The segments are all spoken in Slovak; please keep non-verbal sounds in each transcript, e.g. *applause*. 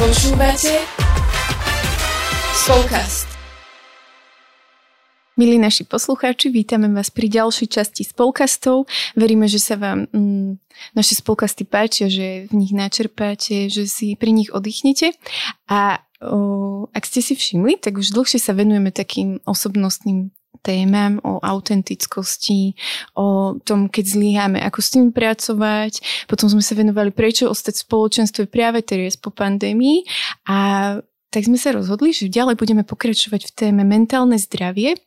Počúvate Spolkast. Milí naši poslucháči, vítame vás pri ďalšej časti spolkastov. Veríme, že sa vám mm, naše spolkasty páčia, že v nich načerpáte, že si pri nich oddychnete. A o, ak ste si všimli, tak už dlhšie sa venujeme takým osobnostným témam, o autentickosti, o tom, keď zlyháme, ako s tým pracovať. Potom sme sa venovali, prečo ostať v spoločenstve práve teraz po pandémii a tak sme sa rozhodli, že ďalej budeme pokračovať v téme mentálne zdravie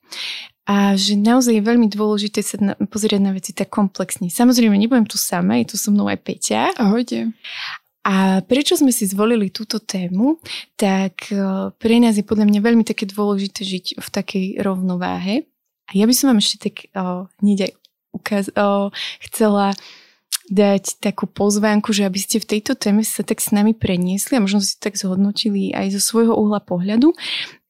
a že naozaj je veľmi dôležité sa na, pozrieť na veci tak komplexne. Samozrejme, nebudem tu sama, je tu so mnou aj Peťa. Ahojte. A prečo sme si zvolili túto tému, tak e, pre nás je podľa mňa veľmi také dôležité žiť v takej rovnováhe. A ja by som vám ešte tak o, hneď aj ukaz- o, chcela dať takú pozvánku, že aby ste v tejto téme sa tak s nami preniesli a možno si tak zhodnotili aj zo svojho uhla pohľadu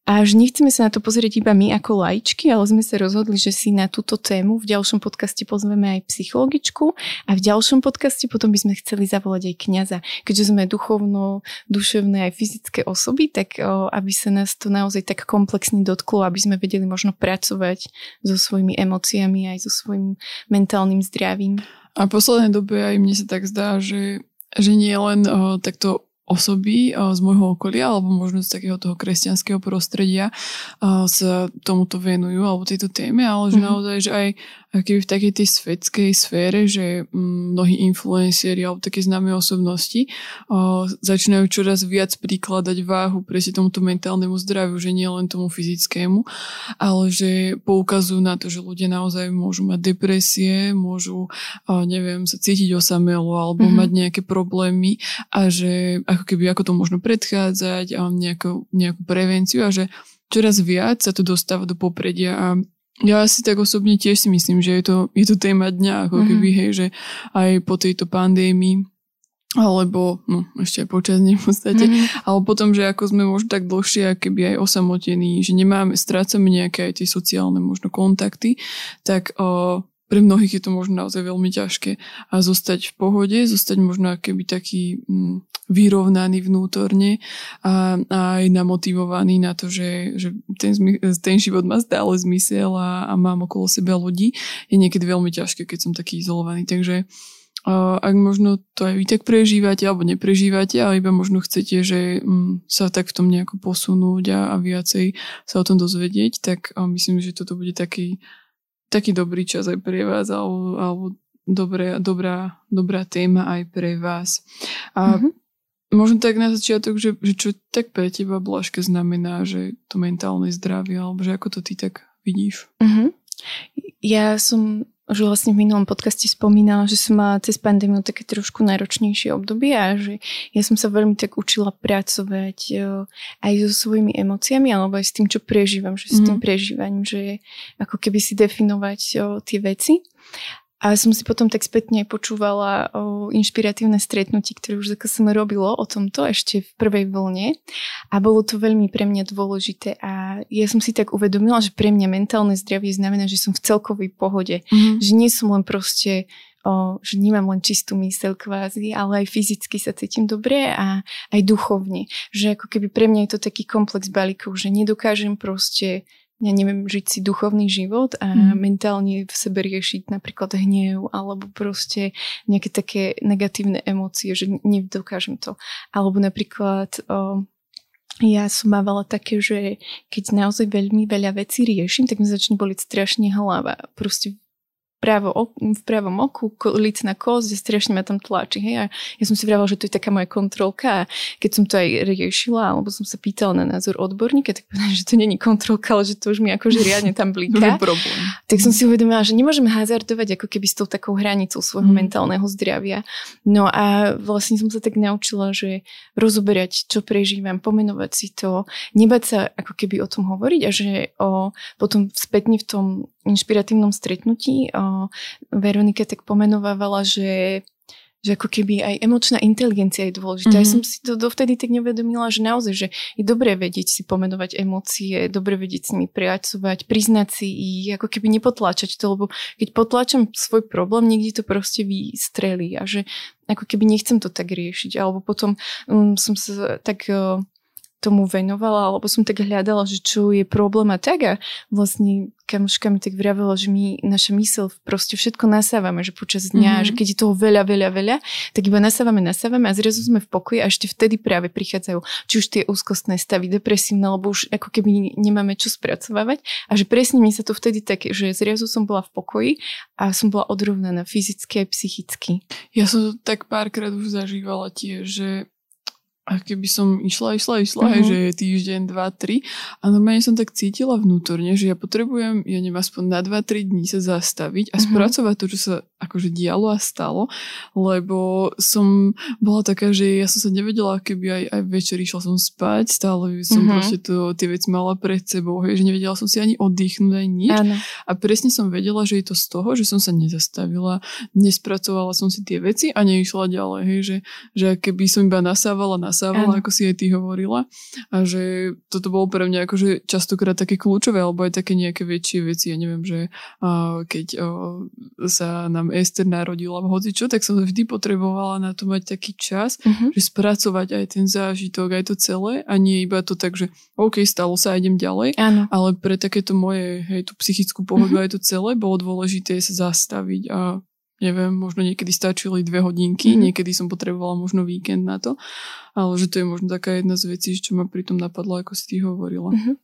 a že nechceme sa na to pozrieť iba my ako lajčky, ale sme sa rozhodli, že si na túto tému v ďalšom podcaste pozveme aj psychologičku a v ďalšom podcaste potom by sme chceli zavolať aj kňaza. Keďže sme duchovno, duševné aj fyzické osoby, tak o, aby sa nás to naozaj tak komplexne dotklo, aby sme vedeli možno pracovať so svojimi emóciami aj so svojim mentálnym zdravím. A v poslednej dobe aj mne sa tak zdá, že, že nie len o, takto osoby z môjho okolia alebo možno z takého toho kresťanského prostredia sa tomuto venujú alebo tejto téme, ale že mm-hmm. naozaj, že aj keby v takej tej svetskej sfére, že mm, mnohí influencieri alebo také známe osobnosti o, začínajú čoraz viac prikladať váhu presne tomuto mentálnemu zdraviu, že nie len tomu fyzickému, ale že poukazujú na to, že ľudia naozaj môžu mať depresie, môžu, o, neviem, sa cítiť osamelo alebo mm-hmm. mať nejaké problémy a že ako keby ako to možno predchádzať a nejakú, nejakú prevenciu a že čoraz viac sa to dostáva do popredia a ja si tak osobne tiež si myslím, že je to, je to téma dňa, ako mm-hmm. keby, hej, že aj po tejto pandémii alebo no, ešte aj počas nej v podstate, mm-hmm. ale potom, že ako sme možno tak dlhšie, keby aj osamotení, že nemáme, strácame nejaké aj tie sociálne možno kontakty, tak o, pre mnohých je to možno naozaj veľmi ťažké a zostať v pohode, zostať možno keby taký mm, vyrovnaný vnútorne a, a aj namotivovaný na to, že, že ten, ten život má stále zmysel a, a mám okolo seba ľudí, je niekedy veľmi ťažké, keď som taký izolovaný. Takže ak možno to aj vy tak prežívate alebo neprežívate, ale iba možno chcete, že mm, sa tak v tom nejako posunúť a, a viacej sa o tom dozvedieť, tak myslím, že toto bude taký, taký dobrý čas aj pre vás alebo, alebo dobré, dobrá, dobrá téma aj pre vás. A mm-hmm. Možno tak na začiatok, že, že čo tak pre teba, Blažke, znamená, že to mentálne zdravie, alebo že ako to ty tak vidíš? Uh-huh. Ja som už vlastne v minulom podcaste spomínala, že som mala cez pandémiu také trošku náročnejšie obdobie a že ja som sa veľmi tak učila pracovať aj so svojimi emóciami alebo aj s tým, čo prežívam, že s tým mhm. prežívaním, že ako keby si definovať tie veci. A som si potom tak spätne počúvala o inšpiratívne stretnutie, ktoré už som robilo o tomto ešte v prvej vlne a bolo to veľmi pre mňa dôležité a ja som si tak uvedomila, že pre mňa mentálne zdravie znamená, že som v celkovej pohode, mm-hmm. že nie som len proste o, že nemám len čistú myseľ kvázi, ale aj fyzicky sa cítim dobre a aj duchovne. Že ako keby pre mňa je to taký komplex balíkov, že nedokážem proste ja neviem, žiť si duchovný život a mm. mentálne v sebe riešiť napríklad hnev alebo proste nejaké také negatívne emócie, že nedokážem to. Alebo napríklad o, ja som mávala také, že keď naozaj veľmi veľa vecí riešim, tak mi začne boliť strašne hlava. Proste právo, v pravom oku, licná kosť, strašne ma tam tlačí. Hej? A ja som si vravila, že to je taká moja kontrolka a keď som to aj riešila, alebo som sa pýtala na názor odborníka, tak povedala, že to není kontrolka, ale že to už mi akože riadne tam *laughs* blíka. problém. Tak som si uvedomila, že nemôžeme hazardovať ako keby s tou takou hranicou svojho mm. mentálneho zdravia. No a vlastne som sa tak naučila, že rozoberať, čo prežívam, pomenovať si to, nebať sa ako keby o tom hovoriť a že o, potom spätne v tom inšpiratívnom stretnutí o, Veronika tak pomenovávala, že že ako keby aj emočná inteligencia je dôležitá. Mm-hmm. Ja som si to dovtedy tak nevedomila, že naozaj, že je dobré vedieť si pomenovať emócie, je dobré vedieť s nimi pracovať, priznať si ich, ako keby nepotláčať to, lebo keď potláčam svoj problém, niekde to proste vystrelí a že ako keby nechcem to tak riešiť. Alebo potom um, som sa tak uh, tomu venovala, alebo som tak hľadala, že čo je problém a tak a vlastne kamoška mi tak vravela, že my, naša mysel proste všetko nasávame, že počas dňa, mm-hmm. že keď je toho veľa, veľa, veľa, tak iba nasávame, nasávame a zrazu sme v pokoji a ešte vtedy práve prichádzajú či už tie úzkostné stavy, depresívne, lebo už ako keby nemáme čo spracovávať a že presne mi sa to vtedy tak, že zrazu som bola v pokoji a som bola odrovnaná fyzicky aj psychicky. Ja som to tak párkrát už zažívala tiež, že a keby som išla, išla, išla, uh-huh. že je týždeň, dva, tri a normálne som tak cítila vnútorne, že ja potrebujem, ja neviem, aspoň na dva, tri dní sa zastaviť a uh-huh. spracovať to, čo sa akože dialo a stalo, lebo som bola taká, že ja som sa nevedela, keby aj, aj večer išla som spať, stále som uh-huh. proste to, tie veci mala pred sebou, hej, že nevedela som si ani oddychnúť, aj nič. Áno. A presne som vedela, že je to z toho, že som sa nezastavila, nespracovala som si tie veci a neišla ďalej, hej, že, že keby som iba nasávala, nasávala, ako si aj ty hovorila. A že toto bolo pre mňa akože častokrát také kľúčové, alebo aj také nejaké väčšie veci. Ja neviem, že uh, keď uh, sa nám Ester narodila v čo, tak som vždy potrebovala na to mať taký čas, uh-huh. že spracovať aj ten zážitok, aj to celé a nie iba to tak, že OK, stalo sa, idem ďalej. Áno. Ale pre takéto moje, hej, tú psychickú pohodu uh-huh. aj to celé bolo dôležité sa zastaviť a neviem, možno niekedy stačili dve hodinky, mm-hmm. niekedy som potrebovala možno víkend na to, ale že to je možno taká jedna z vecí, čo ma pri tom napadlo, ako si ty hovorila. Mm-hmm.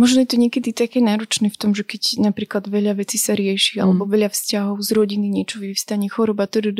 Možno je to niekedy také náročné v tom, že keď napríklad veľa vecí sa rieši, mm. alebo veľa vzťahov z rodiny, niečo vyvstane, choroba, td,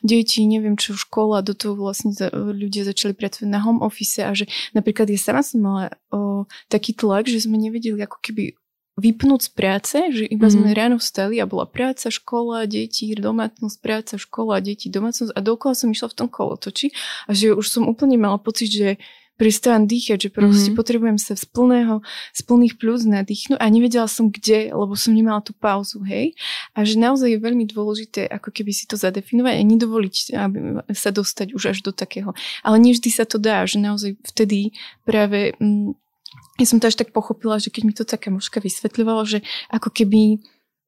deti, neviem čo, škola, do toho vlastne ľudia začali pracovať na home office a že napríklad ja sama som mala o, taký tlak, že sme nevedeli ako keby vypnúť z práce, že iba mm. sme mhm. ráno vstali a bola práca, škola, deti, domácnosť, práca, škola, deti, domácnosť a dokola som išla v tom kolotoči a že už som úplne mala pocit, že prestávam dýchať, že proste mm-hmm. potrebujem sa z plného, z plných plus nadýchnuť a nevedela som kde, lebo som nemala tú pauzu, hej. A že naozaj je veľmi dôležité ako keby si to zadefinovať a nedovoliť aby sa dostať už až do takého. Ale nie vždy sa to dá, že naozaj vtedy práve mm, ja som to až tak pochopila, že keď mi to taká mužka vysvetľovala, že ako keby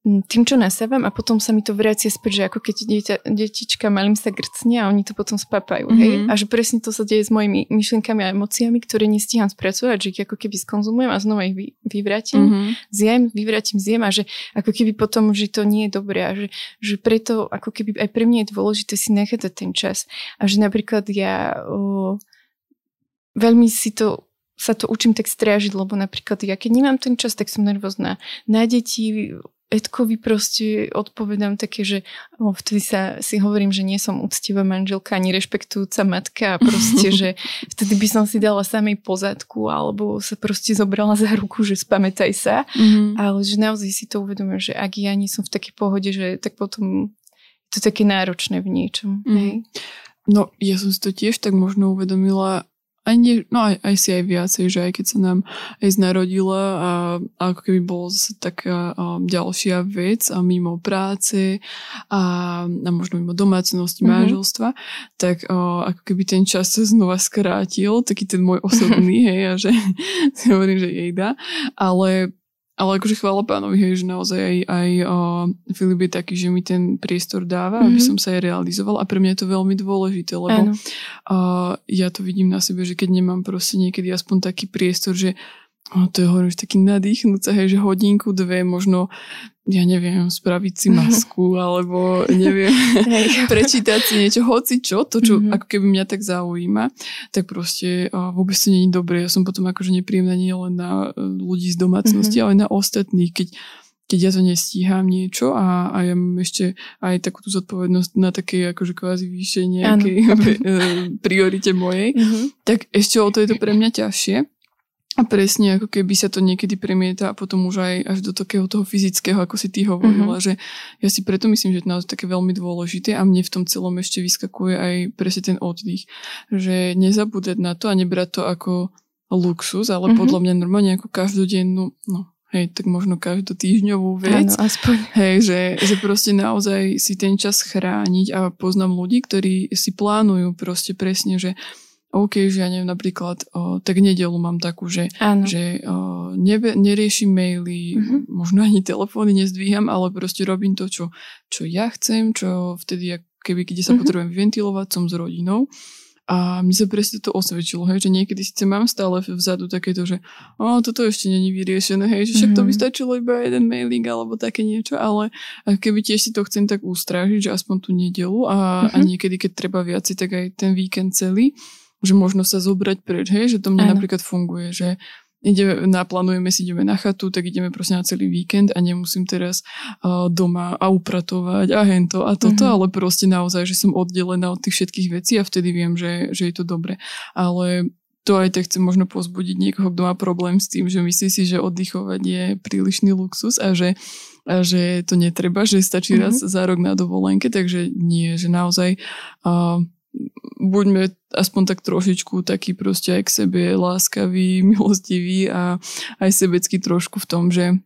tým, čo nasávam a potom sa mi to vracia späť, že ako keď dieťa, detička malým sa grcne a oni to potom spápajú. Mm-hmm. Hej? A že presne to sa deje s mojimi myšlienkami a emóciami, ktoré nestíham spracovať, že ich ako keby skonzumujem a znova ich vy, vyvrátim, mm-hmm. zjem, vyvrátim, zjem a že ako keby potom, že to nie je dobré a že, že preto ako keby aj pre mňa je dôležité si nechať ten čas. A že napríklad ja o, veľmi si to sa to učím tak strážiť, lebo napríklad ja keď nemám ten čas, tak som nervózna na deti, Edkovi proste odpovedám také, že o, vtedy sa si hovorím, že nie som úctivá manželka ani rešpektujúca matka a proste, *laughs* že vtedy by som si dala samej pozadku alebo sa proste zobrala za ruku, že spamätaj sa. Mm-hmm. Ale že naozaj si to uvedomujem, že ak ja nie som v takej pohode, že tak potom je to také náročné v niečom. Mm-hmm. Hej? No, ja som si to tiež tak možno uvedomila aj nie, no aj, aj si aj viacej, že aj keď sa nám aj narodila a, a ako keby bolo zase taká a, ďalšia vec a mimo práce a, a možno mimo domácnosti, mm-hmm. manželstva, tak a, ako keby ten čas sa znova skrátil, taký ten môj osobný, *laughs* hej, a že *laughs* si hovorím, že jej dá, ale ale akože chvála pánovi, hej, že naozaj aj, aj uh, Filip je taký, že mi ten priestor dáva, mm-hmm. aby mhm. som sa aj realizoval a pre mňa je to veľmi dôležité, lebo uh, ja to vidím na sebe, že keď nemám proste niekedy aspoň taký priestor, že No to je hovorím, že taký nadýchnúca, hej, že hodinku, dve, možno, ja neviem, spraviť si masku, *laughs* alebo neviem, *laughs* prečítať si niečo, hoci čo, to, čo mm-hmm. ako keby mňa tak zaujíma, tak proste uh, vôbec to nie je dobré. Ja som potom akože nepríjemná nie len na e, ľudí z domácnosti, mm-hmm. ale na ostatných, keď keď ja to nestíham niečo a, a ja mám ešte aj takú tú zodpovednosť na takej akože kvázi vyššej nejakej *laughs* priorite mojej, mm-hmm. tak ešte o to je to pre mňa ťažšie. A presne, ako keby sa to niekedy premieta a potom už aj až do takého toho fyzického, ako si ty hovorila, mm-hmm. že ja si preto myslím, že to je také veľmi dôležité a mne v tom celom ešte vyskakuje aj presne ten oddych. Že nezabúdať na to a nebrať to ako luxus, ale mm-hmm. podľa mňa normálne ako každodennú, no hej, tak možno každotýždňovú vec. Áno, aspoň. Hej, že, že proste naozaj si ten čas chrániť a poznám ľudí, ktorí si plánujú proste presne, že OK, že ja neviem, napríklad o, tak nedelu mám takú, že, že o, nebe, neriešim maily, mm-hmm. možno ani telefóny nezdvíham, ale proste robím to, čo, čo ja chcem, čo vtedy, keby, keď sa mm-hmm. potrebujem ventilovať, som s rodinou. A mne sa presne to osvedčilo, hej, že niekedy síce mám stále vzadu takéto, že o, toto ešte není vyriešené, hej, že však to by mhm. stačilo iba jeden mailing alebo také niečo, ale keby tiež si to chcem tak ustrážiť, že aspoň tú nedelu a, mm-hmm. a mhm. niekedy, keď treba viaci, tak aj ten víkend celý, že možno sa zobrať preč, hej, že to mne Áno. napríklad funguje, že ide, naplánujeme si, ideme na chatu, tak ideme proste na celý víkend a nemusím teraz uh, doma a upratovať a hento a toto, mm-hmm. ale proste naozaj, že som oddelená od tých všetkých vecí a vtedy viem, že, že je to dobre. Ale to aj tak chcem možno pozbudiť niekoho, kto má problém s tým, že myslí si, že oddychovať je prílišný luxus a že, a že to netreba, že stačí mm-hmm. raz za rok na dovolenke, takže nie, že naozaj uh, buďme aspoň tak trošičku taký proste aj k sebe láskavý, *laughs* milostivý a aj sebecký trošku v tom, že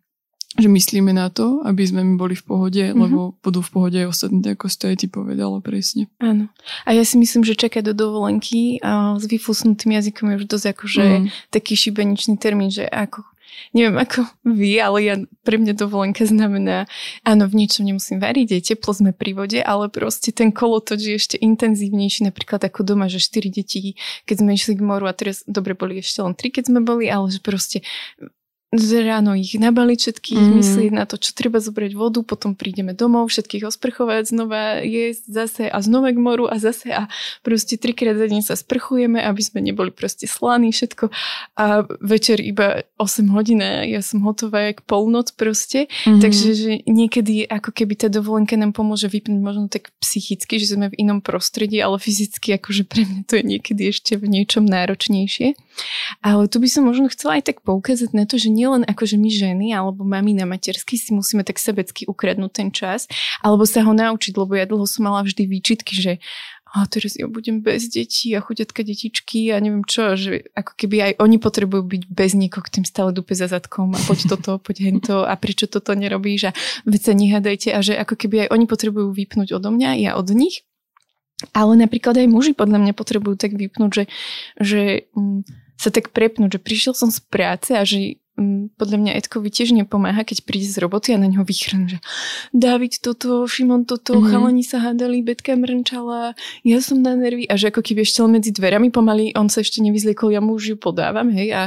že myslíme na to, aby sme my boli v pohode, mm-hmm. lebo budú v pohode aj ostatní, ako si to aj ty povedala presne. Áno. A ja si myslím, že čakať do dovolenky a s vyfúsnutým jazykom je už dosť akože mm. taký šibeničný termín, že ako neviem ako vy, ale ja, pre mňa dovolenka znamená, áno, v niečom nemusím variť, je teplo, sme pri vode, ale proste ten kolotoč je ešte intenzívnejší, napríklad ako doma, že 4 deti, keď sme išli k moru a teraz, dobre, boli ešte len 3, keď sme boli, ale že proste ráno ich nabaliť všetkých, mm. myslieť na to, čo treba zobrať vodu, potom prídeme domov, všetkých osprchovať, znova jesť zase a znova k moru a zase a proste trikrát za deň sa sprchujeme, aby sme neboli proste slaní, všetko a večer iba 8 hodín a ja som hotová jak polnoc proste, mm. takže že niekedy ako keby tá dovolenka nám pomôže vypnúť možno tak psychicky, že sme v inom prostredí, ale fyzicky akože pre mňa to je niekedy ešte v niečom náročnejšie. Ale tu by som možno chcela aj tak poukázať na to, že nielen akože my ženy alebo mami na matersky si musíme tak sebecky ukradnúť ten čas, alebo sa ho naučiť, lebo ja dlho som mala vždy výčitky, že a teraz ja budem bez detí a chudetka detičky a neviem čo, že ako keby aj oni potrebujú byť bez niekoho, k tým stále dupe za zadkom a poď toto, *laughs* poď hento a prečo toto nerobíš a veď sa nehádajte a že ako keby aj oni potrebujú vypnúť odo mňa, ja od nich. Ale napríklad aj muži podľa mňa potrebujú tak vypnúť, že, že mm, sa tak prepnúť, že prišiel som z práce a že podľa mňa Edkovi tiež nepomáha, keď príde z roboty a na ňo vychrn, že David toto, Šimon toto, mm-hmm. chalani sa hádali, Betka mrnčala, ja som na nervy a že ako keby ešte medzi dverami pomaly, on sa ešte nevyzliekol, ja mu už ju podávam, hej, a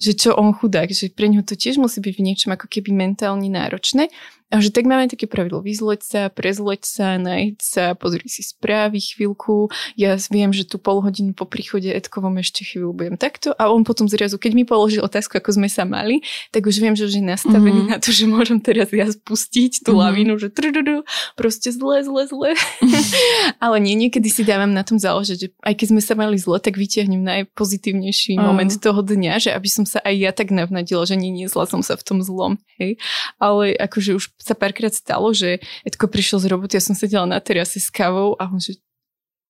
že čo on chudák, že pre ňo to tiež musí byť v niečom ako keby mentálne náročné a že tak máme také pravidlo, vyzleť sa, prezleť sa, nájsť sa, pozri si správy chvíľku. Ja viem, že tu pol hodinu po príchode Edkovom ešte chvíľu budem takto a on potom zrazu, keď mi položil otázku, ako sme sa mali, tak už viem, že už je nastavený mm-hmm. na to, že môžem teraz ja spustiť tú mm-hmm. lavinu, že trududu, proste zle, zle, zle. Mm-hmm. *laughs* Ale nie, niekedy si dávam na tom záležať, že aj keď sme sa mali zle, tak vytiahnem najpozitívnejší mm-hmm. moment toho dňa, že aby som sa aj ja tak navnadila, že nie, nie, zla som sa v tom zlom. Hej. Ale akože už sa párkrát stalo, že Edko prišiel z roboty, ja som sedela na terase s kávou a on že,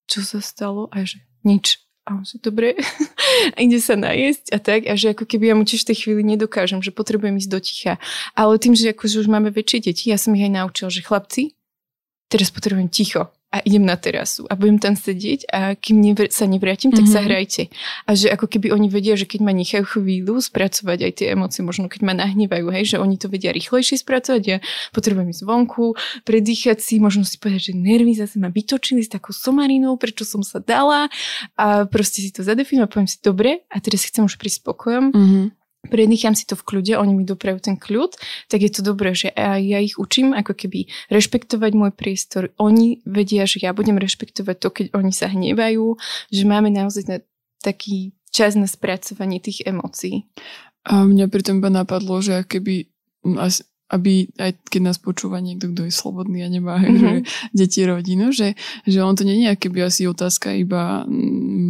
čo sa stalo? A že nič. A on že, dobre, *laughs* ide sa najesť a tak. A že ako keby ja mu tiež v tej chvíli nedokážem, že potrebujem ísť do ticha. Ale tým, že akože už máme väčšie deti, ja som ich aj naučil, že chlapci, teraz potrebujem ticho a idem na terasu a budem tam sedieť a kým nevr- sa nevrátim, tak mm-hmm. sa mhm. hrajte. A že ako keby oni vedia, že keď ma nechajú chvíľu spracovať aj tie emócie, možno keď ma nahnevajú, hej, že oni to vedia rýchlejšie spracovať, ja potrebujem ísť vonku, predýchať si, možno si povedať, že nervy zase ma vytočili s takou somarinou, prečo som sa dala a proste si to zadefinujem a poviem si, dobre, a teraz chcem už prísť spokojom. Mm-hmm predýcham si to v kľude, oni mi doprajú ten kľud, tak je to dobré, že ja ich učím ako keby rešpektovať môj priestor. Oni vedia, že ja budem rešpektovať to, keď oni sa hnevajú, že máme naozaj na taký čas na spracovanie tých emócií. A mňa pri tom iba napadlo, že keby aby aj keď nás počúva niekto, kto je slobodný a nemá mm-hmm. *laughs* že deti, rodinu, že, že on to nie je keby asi otázka iba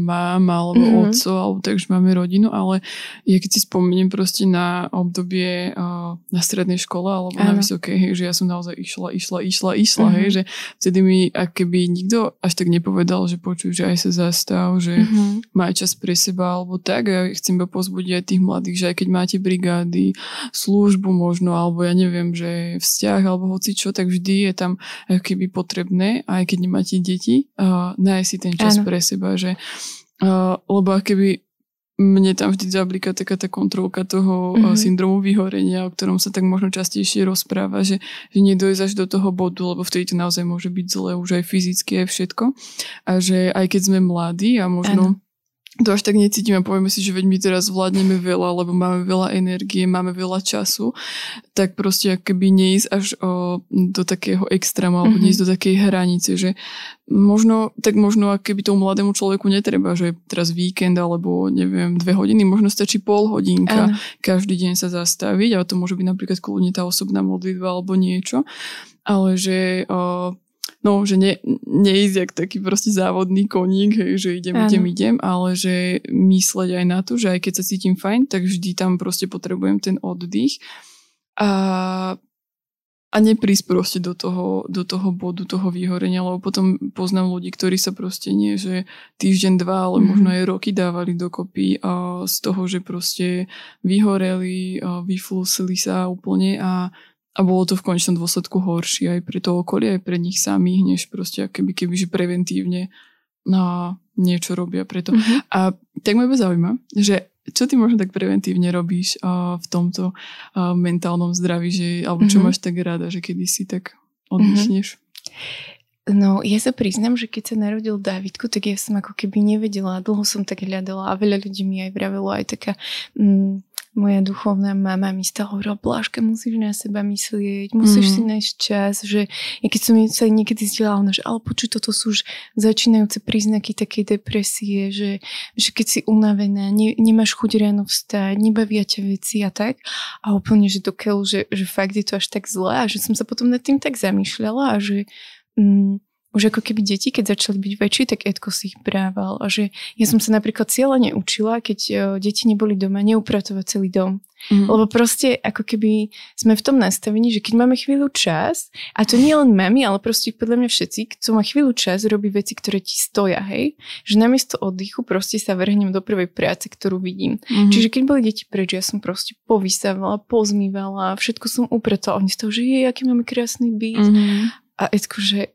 máma alebo mm-hmm. otco, alebo tak, že máme rodinu, ale ja keď si spomeniem proste na obdobie uh, na strednej škole alebo ano. na vysokej, hej, že ja som naozaj išla, išla, išla, išla, mm-hmm. hej, že vtedy mi keby nikto až tak nepovedal, že počuj, že aj sa zastav, že mm-hmm. má čas pre seba alebo tak. Ja chcem iba pozbudiť aj tých mladých, že aj keď máte brigády, službu možno, alebo ja neviem, neviem, že vzťah alebo hoci čo, tak vždy je tam ako keby potrebné, aj keď nemáte deti, uh, nájsť si ten čas ano. pre seba, že uh, lebo keby mne tam vždy zablíka taká tá kontrolka toho mm-hmm. syndromu vyhorenia, o ktorom sa tak možno častejšie rozpráva, že, že nedojsť až do toho bodu, lebo vtedy to naozaj môže byť zle už aj fyzicky, aj všetko. A že aj keď sme mladí a možno... Ano to až tak necítime, povieme si, že veď my teraz vládneme veľa, lebo máme veľa energie, máme veľa času, tak proste keby neísť až o, do takého extrému alebo mm-hmm. neísť do takej hranice, že možno, tak možno keby tomu mladému človeku netreba, že teraz víkend alebo neviem, dve hodiny, možno stačí pol hodinka Aha. každý deň sa zastaviť, ale to môže byť napríklad kľudne tá osobná modlitba alebo niečo, ale že o, no, že ne, neísť jak taký proste závodný koník, hej, že idem, ano. idem, idem, ale že mysleť aj na to, že aj keď sa cítim fajn, tak vždy tam proste potrebujem ten oddych a, a neprísť proste do toho, do toho bodu, toho vyhorenia, lebo potom poznám ľudí, ktorí sa proste nie, že týždeň, dva, ale mm-hmm. možno aj roky dávali dokopy a z toho, že proste vyhoreli, a vyflusili sa úplne a a bolo to v konečnom dôsledku horšie aj pre to okolie, aj pre nich samých, než proste keby, keby že preventívne no, niečo robia preto. Mm-hmm. A tak ma zaujíma, že čo ty možno tak preventívne robíš uh, v tomto uh, mentálnom zdraví, že, alebo čo mm-hmm. máš tak rada, že kedy si tak oddychneš? Mm-hmm. No, ja sa priznám, že keď sa narodil Dávidku, tak ja som ako keby nevedela, dlho som tak hľadala a veľa ľudí mi aj vravilo aj taká mm, moja duchovná mama mi stále hovorila, Bláška, musíš na seba myslieť, musíš mm. si nájsť čas, že ja keď som sa niekedy zdieľala, ona, že ale počuť, toto sú už začínajúce príznaky takej depresie, že, že keď si unavená, ne, nemáš chuť ráno vstať, nebavia ťa veci a tak. A úplne, že do keľu, že, že fakt je to až tak zlé a že som sa potom nad tým tak zamýšľala a že mm, už ako keby deti, keď začali byť väčší, tak Edko si ich brával. A že ja som sa napríklad cieľa neučila, keď uh, deti neboli doma, neupratovať celý dom. Mm. Lebo proste ako keby sme v tom nastavení, že keď máme chvíľu čas, a to nie len mami, ale proste podľa mňa všetci, kto má chvíľu čas, robí veci, ktoré ti stoja, hej? Že namiesto oddychu proste sa vrhnem do prvej práce, ktorú vidím. Mm. Čiže keď boli deti preč, ja som proste povysávala, pozmývala, všetko som upratala. Oni z toho, že je, aký máme krásny byt. Mm. A Edko, že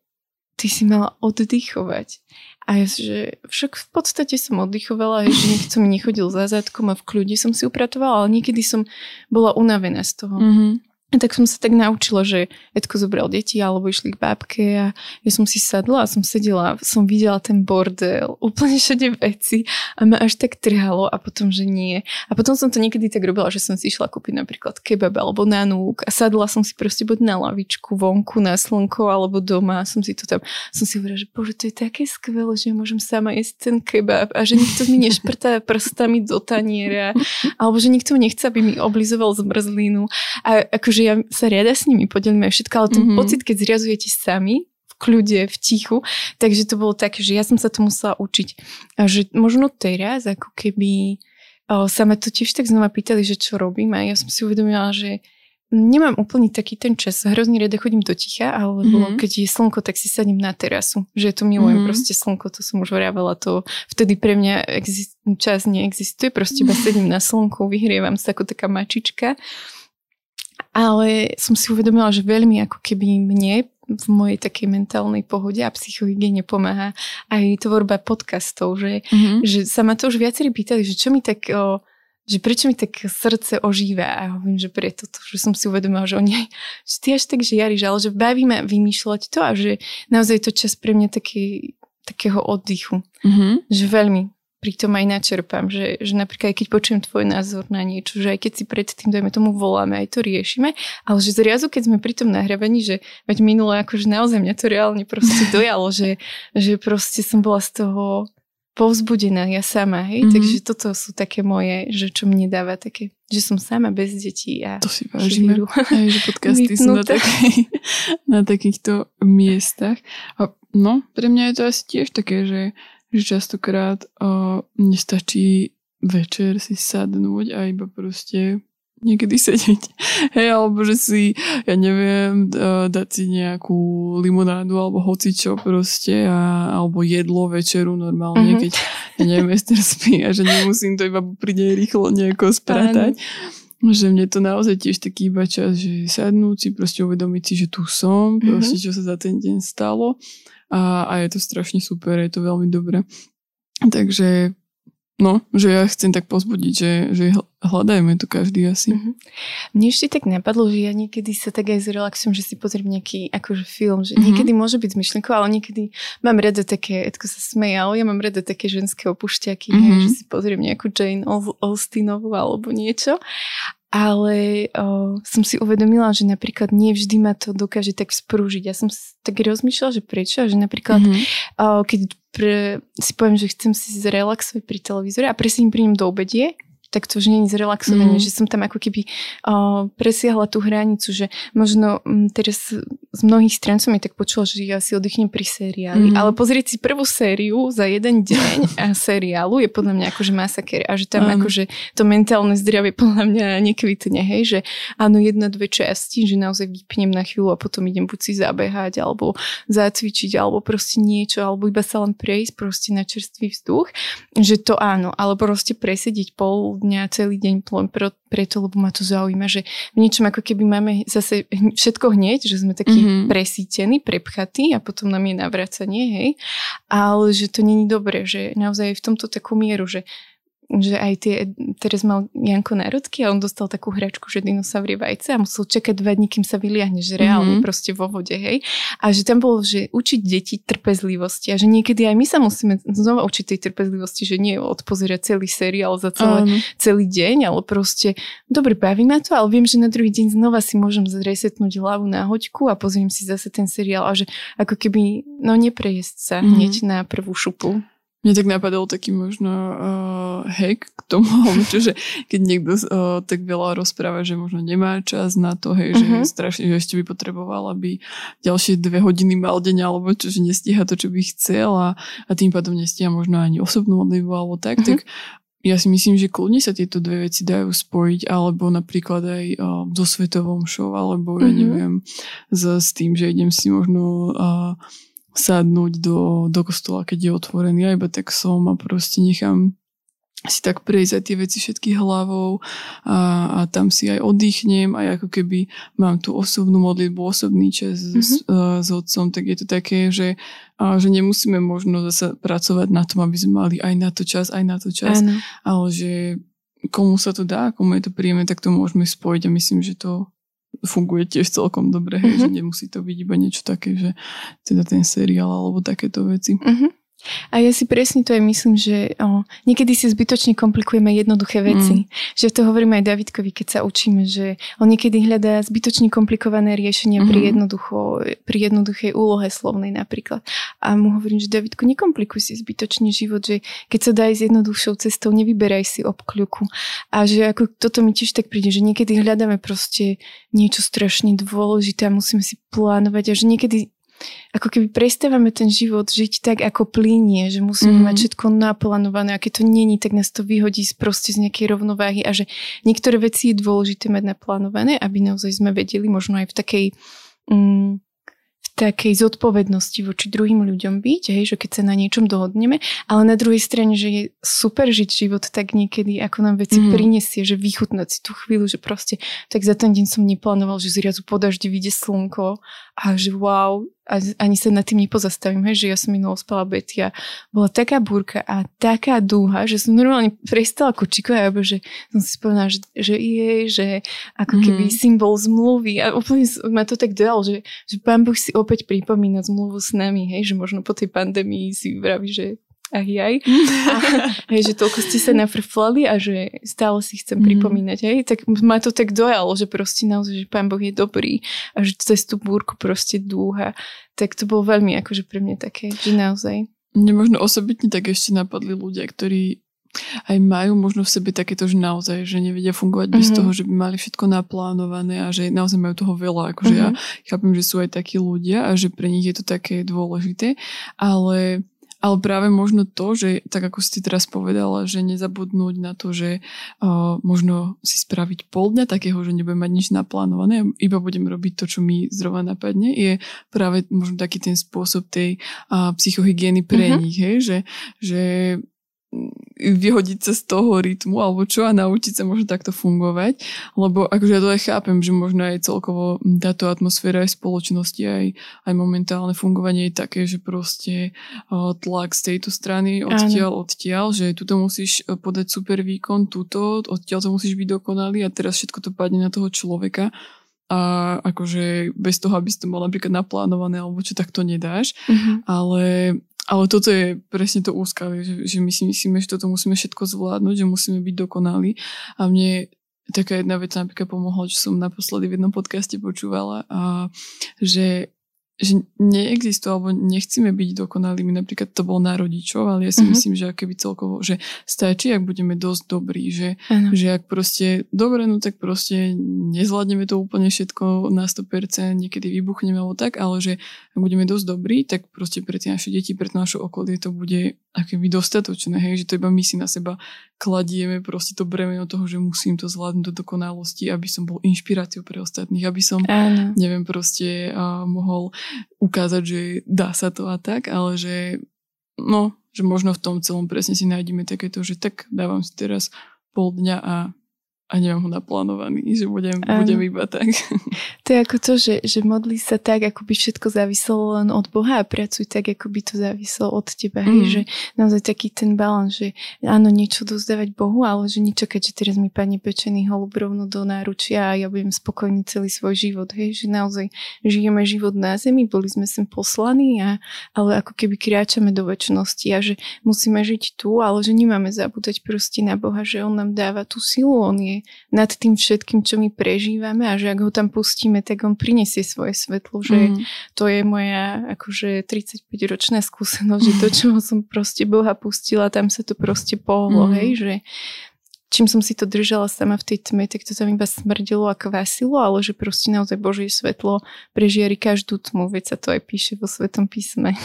ty si mala oddychovať. A ja, že však v podstate som oddychovala, že nikto mi nechodil za zadkom a v kľude som si upratovala, ale niekedy som bola unavená z toho. Mm-hmm tak som sa tak naučila, že Edko zobral deti alebo išli k bábke a ja som si sadla a som sedela, som videla ten bordel, úplne všade veci a ma až tak trhalo a potom, že nie. A potom som to niekedy tak robila, že som si išla kúpiť napríklad kebab alebo nanúk a sadla som si proste buď na lavičku vonku na slnko alebo doma a som si to tam, som si hovorila, že bože, to je také skvelé, že môžem sama jesť ten kebab a že nikto mi nešprtá *laughs* prstami do taniera alebo že nikto nechce, aby mi oblizoval zmrzlinu a akože ja sa riada s nimi podelím aj všetko, ale ten mm-hmm. pocit, keď zriazujete sami, v kľude, v tichu, takže to bolo také, že ja som sa to musela učiť. A že možno teraz, ako keby o, sa ma to tiež tak znova pýtali, že čo robím a ja som si uvedomila, že nemám úplne taký ten čas. Hrozne rada chodím do ticha, alebo mm-hmm. keď je slnko, tak si sadím na terasu. Že to milujem mm-hmm. proste slnko, to som už vravela, to vtedy pre mňa exist- čas neexistuje, proste iba *laughs* sedím na slnku, vyhrievam sa ako taká mačička ale som si uvedomila, že veľmi ako keby mne v mojej takej mentálnej pohode a psychohygiene pomáha aj tvorba podcastov, že, mm-hmm. že sa ma to už viacerí pýtali, že čo mi tak... O, že prečo mi tak srdce ožíva a hovorím, že preto to, že som si uvedomila, že oni *laughs* že ty až tak žiariš, ale že baví ma vymýšľať to a že naozaj je to čas pre mňa taký, takého oddychu. Mm-hmm. Že veľmi pritom aj načerpám, že, že napríklad keď počujem tvoj názor na niečo, že aj keď si predtým, dajme tomu, voláme, aj to riešime, ale že zrazu, keď sme pri tom nahrávaní, že veď minule akože naozaj mňa to reálne proste *laughs* dojalo, že, že proste som bola z toho povzbudená ja sama, hej, mm-hmm. takže toto sú také moje, že čo mne dáva také, že som sama bez detí a to si vážime, aj, *laughs* že podcasty sú na, taký, na takýchto miestach. A no, pre mňa je to asi tiež také, že, že častokrát uh, nestačí večer si sadnúť a iba proste niekedy *laughs* sedieť. Hej, alebo že si, ja neviem, dať si nejakú limonádu alebo hocičo proste a, alebo jedlo večeru normálne, mm-hmm. keď ja neviem, Ester spí a že nemusím to iba príde rýchlo nejako spratať. Že mne to naozaj tiež taký iba čas, že sadnúť si, proste uvedomiť si, že tu som, proste mm-hmm. čo sa za ten deň stalo a, a je to strašne super, je to veľmi dobré. Takže No, že ja chcem tak pozbudiť, že, že hľadajme to každý asi. Mm-hmm. Mne ešte tak napadlo, že ja niekedy sa tak aj zrelaxujem, že si pozriem nejaký akože film, že mm-hmm. niekedy môže byť s myšlienkou, ale niekedy mám rada také, Edko sa smeje, ale ja mám rada také ženské opušťaky, mm-hmm. že si pozriem nejakú Jane Austenovú alebo niečo ale o, som si uvedomila, že napríklad nie vždy ma to dokáže tak sprúžiť. Ja som tak rozmýšľala, že prečo, že napríklad mm-hmm. o, keď pre, si poviem, že chcem si zrelaxovať pri televízore a presne prídem do obedie, tak to už je zrelaxovanie, mm. že som tam ako keby uh, presiahla tú hranicu, že možno um, teraz z mnohých strán som mi tak počula, že ja si oddychnem pri seriáli, mm. ale pozrieť si prvú sériu za jeden deň *laughs* a seriálu je podľa mňa akože masaker a že tam mm. akože to mentálne zdravie podľa mňa nekvitne, hej, že áno, jedna, dve časti, že naozaj vypnem na chvíľu a potom idem buď si zabehať alebo zacvičiť alebo proste niečo, alebo iba sa len prejsť proste na čerstvý vzduch, že to áno, ale proste presediť pol dňa, celý deň preto, lebo ma to zaujíma, že v niečom ako keby máme zase všetko hneď, že sme takí mm-hmm. presítení, prepchatí a potom nám je navracanie, hej. Ale že to není dobré, že naozaj v tomto takú mieru, že že aj tie, teraz mal Janko národky a on dostal takú hračku, že dinosaurie vajce a musel čakať dva dní, kým sa vyliahne, že reálne mm-hmm. proste vo vode, hej. A že tam bolo, že učiť deti trpezlivosti a že niekedy aj my sa musíme znova učiť tej trpezlivosti, že nie odpozerať celý seriál za celé, celý deň, ale proste, dobre, baví ma to, ale viem, že na druhý deň znova si môžem zresetnúť hlavu na hoďku a pozriem si zase ten seriál a že ako keby, no neprejesť sa mm-hmm. hneď na prvú šupu. Mne tak napadol taký možno uh, hack k tomu, *laughs* že keď niekto uh, tak veľa rozpráva, že možno nemá čas na to, hej, uh-huh. že mhm. strašne, že ešte by potreboval, aby ďalšie dve hodiny mal deň, alebo čo, že nestíha to, čo by chcel a, a tým pádom nestíha možno ani osobnú modlitbu alebo tak, uh-huh. tak ja si myslím, že kľudne sa tieto dve veci dajú spojiť, alebo napríklad aj uh, so svetovom show, alebo ja neviem, s, s tým, že idem si možno uh, sadnúť do, do kostola, keď je otvorený a iba tak som a proste nechám si tak prejsť aj tie veci všetky hlavou a, a tam si aj oddychnem a ako keby mám tú osobnú modlitbu, osobný čas mm-hmm. s, uh, s otcom, tak je to také, že, a, že nemusíme možno zase pracovať na tom, aby sme mali aj na to čas, aj na to čas, Áno. ale že komu sa to dá, komu je to príjemné, tak to môžeme spojiť a myslím, že to funguje tiež celkom dobre, hej, mm-hmm. že nemusí to byť iba niečo také, že teda ten seriál alebo takéto veci. Mm-hmm. A ja si presne to aj myslím, že o, niekedy si zbytočne komplikujeme jednoduché veci. Mm. Že to hovorím aj Davidkovi, keď sa učíme, že on niekedy hľadá zbytočne komplikované riešenia mm. pri, mhm. jednoducho, pri jednoduchej úlohe slovnej napríklad. A mu hovorím, že Davidko, nekomplikuj si zbytočne život, že keď sa dá ísť jednoduchšou cestou, nevyberaj si obkľuku. A že ako toto mi tiež tak príde, že niekedy hľadáme proste niečo strašne dôležité a musíme si plánovať a že niekedy ako keby prestávame ten život žiť tak, ako plínie, že musíme mm-hmm. mať všetko naplánované a keď to není, tak nás to vyhodí proste z nejakej rovnováhy a že niektoré veci je dôležité mať naplánované, aby naozaj sme vedeli možno aj v takej mm, takej zodpovednosti voči druhým ľuďom byť, hej, že keď sa na niečom dohodneme, ale na druhej strane, že je super žiť život tak niekedy, ako nám veci mm. prinesie, že vychutnať si tú chvíľu, že proste tak za ten deň som neplánoval, že zrazu po daždi vyjde slnko a že wow, ani sa nad tým nepozastavím, hej, že ja som minulo spala Betty a bola taká búrka a taká dúha, že som normálne prestala kočikovať, alebo že som si spomenula, že, že je, že ako keby mm. symbol zmluvy a úplne ma to tak dal, že, že pán Boh si opäť pripomína zmluvu s nami, hej, že možno po tej pandémii si vraví, že ach jaj. *laughs* A, hej, že toľko ste sa nafrflali a že stále si chcem mm. pripomínať, hej, tak ma to tak dojalo, že proste naozaj, že pán Boh je dobrý a že cez tú búrku proste dúha. Tak to bolo veľmi akože pre mňa také, že naozaj. Mne možno osobitne tak ešte napadli ľudia, ktorí aj majú možno v sebe takéto, že naozaj, že nevedia fungovať mm-hmm. bez mhm. toho, že by mali všetko naplánované a že naozaj majú toho veľa. Akože mm-hmm. ja chápem, že sú aj takí ľudia a že pre nich je to také dôležité, ale ale práve možno to, že tak ako si teraz povedala, že nezabudnúť na to, že uh, možno si spraviť pol dňa takého, že nebudem mať nič naplánované, iba budem robiť to, čo mi zrovna napadne, je práve možno taký ten spôsob tej uh, psychohygieny pre mm-hmm. nich, hej? Že, že vyhodiť sa z toho rytmu alebo čo a naučiť sa možno takto fungovať, lebo akože ja to aj chápem, že možno aj celkovo táto atmosféra aj spoločnosti, aj, aj momentálne fungovanie je také, že proste tlak z tejto strany odtiaľ, Áno. odtiaľ, že tuto musíš e, podať super výkon, tuto, odtiaľ to musíš byť dokonalý a teraz všetko to padne na toho človeka a akože bez toho, aby si to mal napríklad naplánované alebo čo, tak to nedáš. Mm-hmm. Ale ale toto je presne to úskalie, že, že my si myslíme, že toto musíme všetko zvládnuť, že musíme byť dokonalí. A mne taká jedna vec napríklad pomohla, čo som naposledy v jednom podcaste počúvala, a že že neexistuje alebo nechceme byť dokonalými. Napríklad to bol na rodičov, ale ja si uh-huh. myslím, že keby celkovo, že stačí, ak budeme dosť dobrí, že, že ak proste dobre, no tak proste nezvládneme to úplne všetko na 100%, niekedy vybuchneme alebo tak, ale že ak budeme dosť dobrí, tak proste pre tie naše deti, pre to naše okolie to bude akéby dostatočné, hej, že to iba my si na seba kladieme proste to bremeno toho, že musím to zvládnuť do dokonalosti, aby som bol inšpiráciou pre ostatných, aby som, uh-huh. neviem, proste uh, mohol ukázať, že dá sa to a tak, ale že no, že možno v tom celom presne si nájdeme takéto, že tak dávam si teraz pol dňa a a nemám ho naplánovaný, že budem, budem iba tak. *laughs* To je ako to, že, že modlí sa tak, ako by všetko záviselo len od Boha a pracuj tak, ako by to záviselo od teba. Mm. Hej, že naozaj taký ten balans, že áno, niečo dozdávať Bohu, ale že niečo, keďže teraz mi padne pečený holub rovno do náručia a ja budem spokojný celý svoj život. Hej, že naozaj žijeme život na zemi, boli sme sem poslaní, a, ale ako keby kráčame do väčšnosti a že musíme žiť tu, ale že nemáme zabúdať proste na Boha, že On nám dáva tú silu, On je nad tým všetkým, čo my prežívame a že ak ho tam pustíme, tak on prinesie svoje svetlo, že mm. to je moja akože 35-ročná skúsenosť, že to, čo som proste Boha pustila, tam sa to proste pohlo, mm. hej, že čím som si to držala sama v tej tme, tak to tam iba smrdilo a kvásilo, ale že proste naozaj Božie svetlo prežiari každú tmu, veď sa to aj píše vo Svetom písme.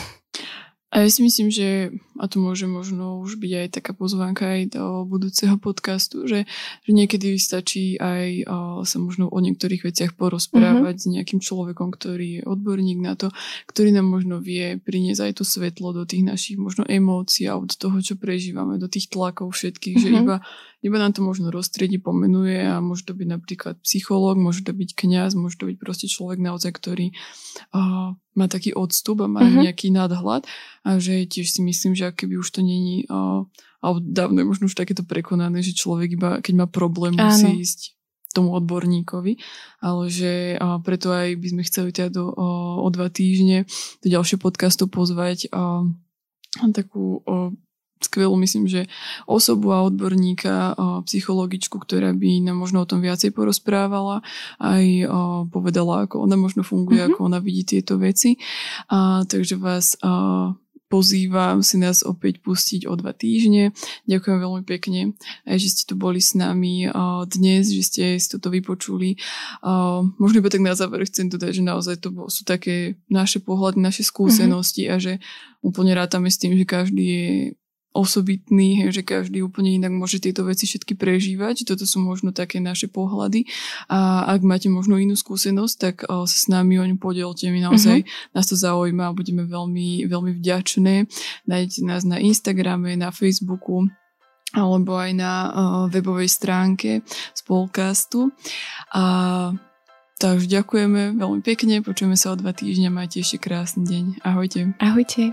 A ja si myslím, že, a to môže možno už byť aj taká pozvánka aj do budúceho podcastu, že, že niekedy stačí aj o, sa možno o niektorých veciach porozprávať mm-hmm. s nejakým človekom, ktorý je odborník na to, ktorý nám možno vie priniesť aj to svetlo do tých našich možno emócií alebo do toho, čo prežívame, do tých tlakov všetkých, mm-hmm. že mhm. iba iba nám to možno rozstriedi, pomenuje a môže to byť napríklad psychológ, môže to byť kňaz, môže to byť proste človek naozaj, ktorý uh, má taký odstup a má uh-huh. nejaký nadhľad a že tiež si myslím, že keby už to není uh, alebo dávno je možno už takéto prekonané, že človek iba keď má problém musí Áno. ísť tomu odborníkovi, ale že a preto aj by sme chceli teda do, o, o dva týždne do ďalšieho podcastu pozvať a, takú o, skvelú, myslím, že osobu a odborníka, psychologičku, ktorá by nám možno o tom viacej porozprávala, aj povedala, ako ona možno funguje, mm-hmm. ako ona vidí tieto veci. A, takže vás a, pozývam si nás opäť pustiť o dva týždne. Ďakujem veľmi pekne, že ste tu boli s nami dnes, že ste si toto vypočuli. Možno iba tak na záver chcem dodať, že naozaj to sú také naše pohľady, naše skúsenosti mm-hmm. a že úplne rátame s tým, že každý je osobitný, že každý úplne inak môže tieto veci všetky prežívať. Toto sú možno také naše pohľady. A ak máte možno inú skúsenosť, tak sa s nami o ňu podielte. My naozaj uh-huh. nás to zaujíma a budeme veľmi, veľmi vďačné. Nájdete nás na Instagrame, na Facebooku alebo aj na uh, webovej stránke spolkastu. A Takže ďakujeme veľmi pekne, počujeme sa o dva týždňa, majte ešte krásny deň. Ahojte. Ahojte.